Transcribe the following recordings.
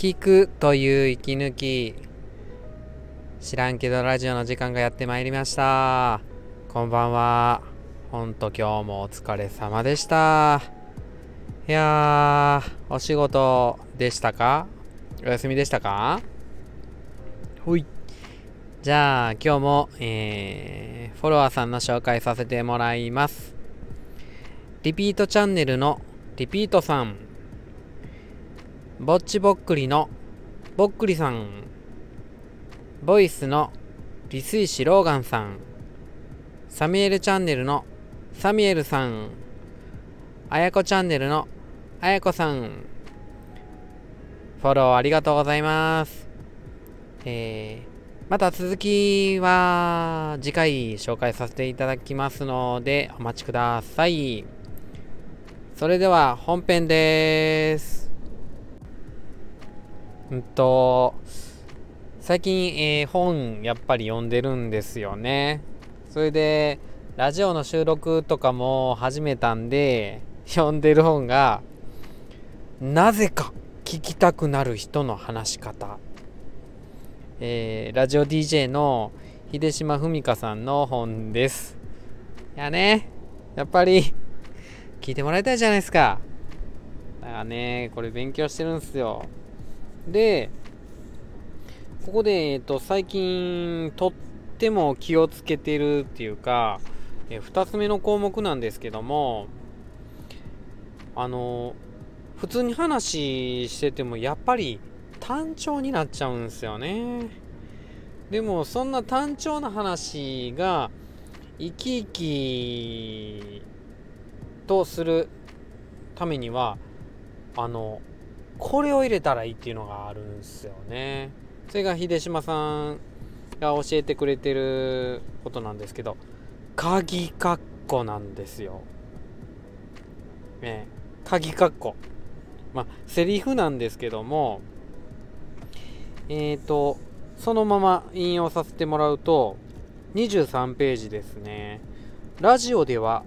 聞くという息抜き。知らんけどラジオの時間がやってまいりました。こんばんは。ほんと今日もお疲れ様でした。いやーお仕事でしたか？お休みでしたか？ほい。じゃあ今日も、えー、フォロワーさんの紹介させてもらいます。リピートチャンネルのリピートさんぼっちぼっくりのぼっくりさんボイスのリスイシローガンさんサミエルチャンネルのサミエルさんあやこチャンネルのあやこさんフォローありがとうございますえー、また続きは次回紹介させていただきますのでお待ちください。それでは本編です。うんと、最近、えー、本やっぱり読んでるんですよね。それで、ラジオの収録とかも始めたんで、読んでる本が、なぜか聞きたくなる人の話し方。えー、ラジオ DJ の秀島文香さんの本です。いやね、やっぱり聞いてもらいたいじゃないですか。だからね、これ勉強してるんですよ。で、ここで、えっと、最近、とっても気をつけてるっていうか、え2つ目の項目なんですけども、あの、普通に話してても、やっぱり単調になっちゃうんですよね。でも、そんな単調な話が、生き生きとするためにはあのこれを入れたらいいっていうのがあるんすよね。それが秀島さんが教えてくれてることなんですけど鍵括弧なんですよ。ね。鍵括弧。まあセリフなんですけどもえっ、ー、とそのまま引用させてもらうと23ページですね。ラジオでは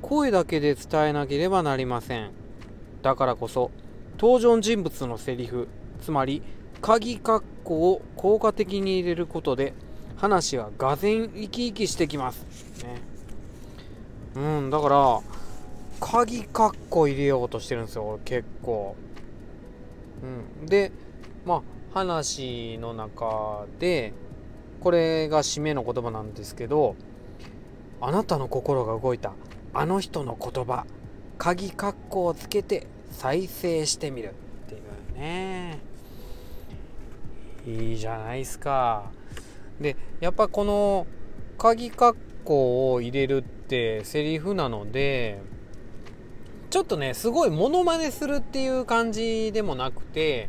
声だけで伝えなければなりません。だからこそ登場人物のセリフつまり鍵括弧を効果的に入れることで話はがぜん生き生きしてきます。ね。うんだから鍵括弧入れようとしてるんですよ結構。うん。でまあ話の中でこれが締めの言葉なんですけどあなたの心が動いたあの人の言葉鍵括弧をつけて再生してみるっていうね。いいじゃないですか。でやっぱこの鍵括弧を入れるってセリフなのでちょっとねすごいモノマネするっていう感じでもなくて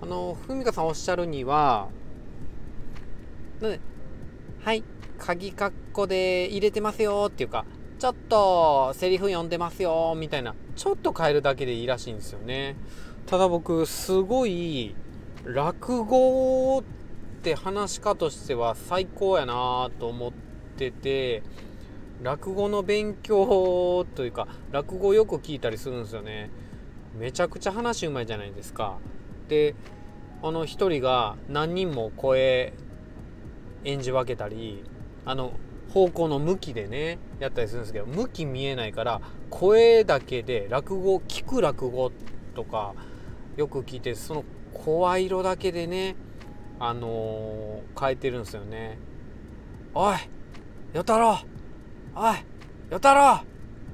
あのふみかさんおっしゃるにははい鍵括弧で入れてますよっていうかちょっとセリフ読んでますよみたいな。ちょっと変えるだけでいいらしいんですよね。ただ僕すごい落語って話し家としては最高やなと思ってて落語の勉強というか落語よく聞いたりするんですよね。めちゃくちゃ話うまいじゃないですか。であの一人が何人も声演じ分けたりあの方向の向きでねやったりするんですけど向き見えないから声だけで落語聞く落語とかよく聞いてその声色だけでねあのー、変えてるんですよね。おい与太郎おい与太郎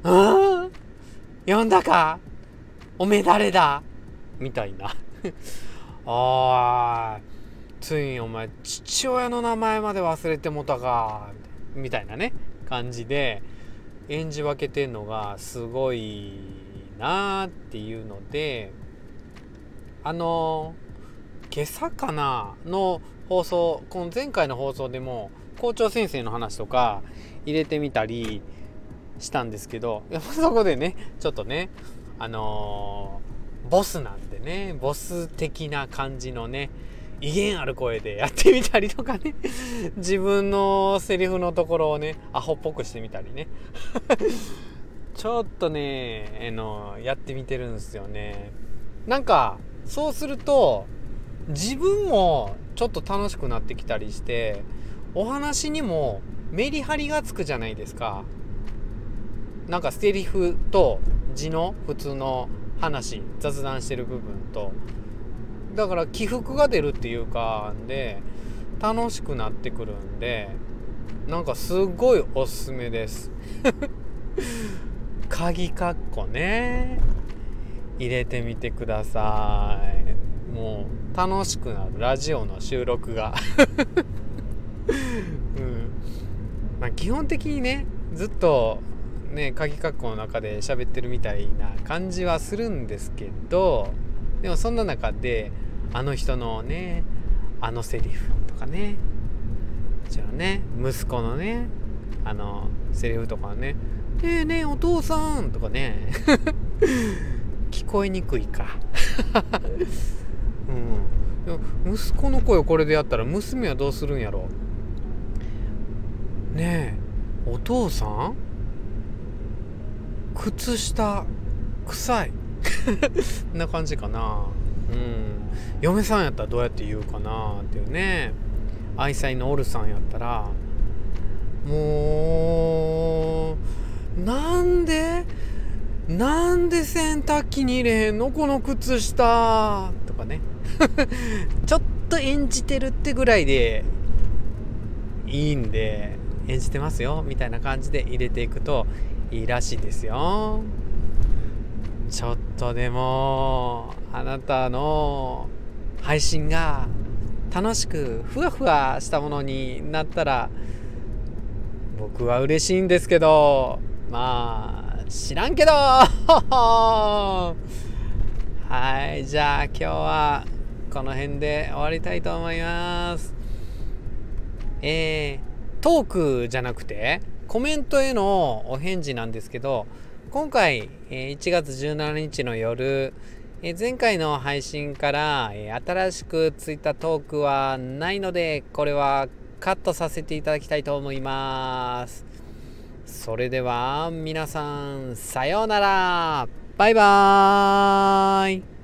うん読んだか？おめえ誰だ？みたいな。あーついにお前父親の名前まで忘れてもたかみたいな。みたいなね感じで演じ分けてんのがすごいなーっていうのであの今朝かなの放送この前回の放送でも校長先生の話とか入れてみたりしたんですけどそこでねちょっとねあの、ボスなんでねボス的な感じのね威厳ある声でやってみたりとかね。自分のセリフのところをねアホっぽくしてみたりね。ちょっとねあのやってみてるんですよね。なんかそうすると自分もちょっと楽しくなってきたりしてお話にもメリハリがつくじゃないですか。なんかセリフと字の普通の話雑談してる部分と。だから起伏が出るっていうかで楽しくなってくるんでなんかすごいおすすめです。鍵かっこね。入れてみてください。もう楽しくなるラジオの収録が。うん。まあ基本的にねずっとね鍵括弧の中で喋ってるみたいな感じはするんですけどでもそんな中であの人のねあのセリフとかね。もちろんね息子のねあのセリフとかね「ねえねえお父さん」とかね。聞こえにくいか。うん。息子の声をこれでやったら娘はどうするんやろ。ねえお父さん？靴下？臭い。な感じかな。うん。嫁さんやったらどうやって言うかなっていうね。愛妻のオルさんやったら。もうなんでなんで洗濯機に入れへんの？この靴下とかね。ちょっと演じてるってぐらいでいいんで演じてますよみたいな感じで入れていくといいらしいですよ。ちょっとでもあなたの配信が楽しくふわふわしたものになったら僕は嬉しいんですけどまあ知らんけど。はいじゃあ今日はこの辺で終わりたいと思います。えー、トークじゃなくてコメントへのお返事なんですけど今回1月17日の夜前回の配信から新しくついたトークはないのでこれはカットさせていただきたいと思います。それでは皆さんさようなら。バイバーイ。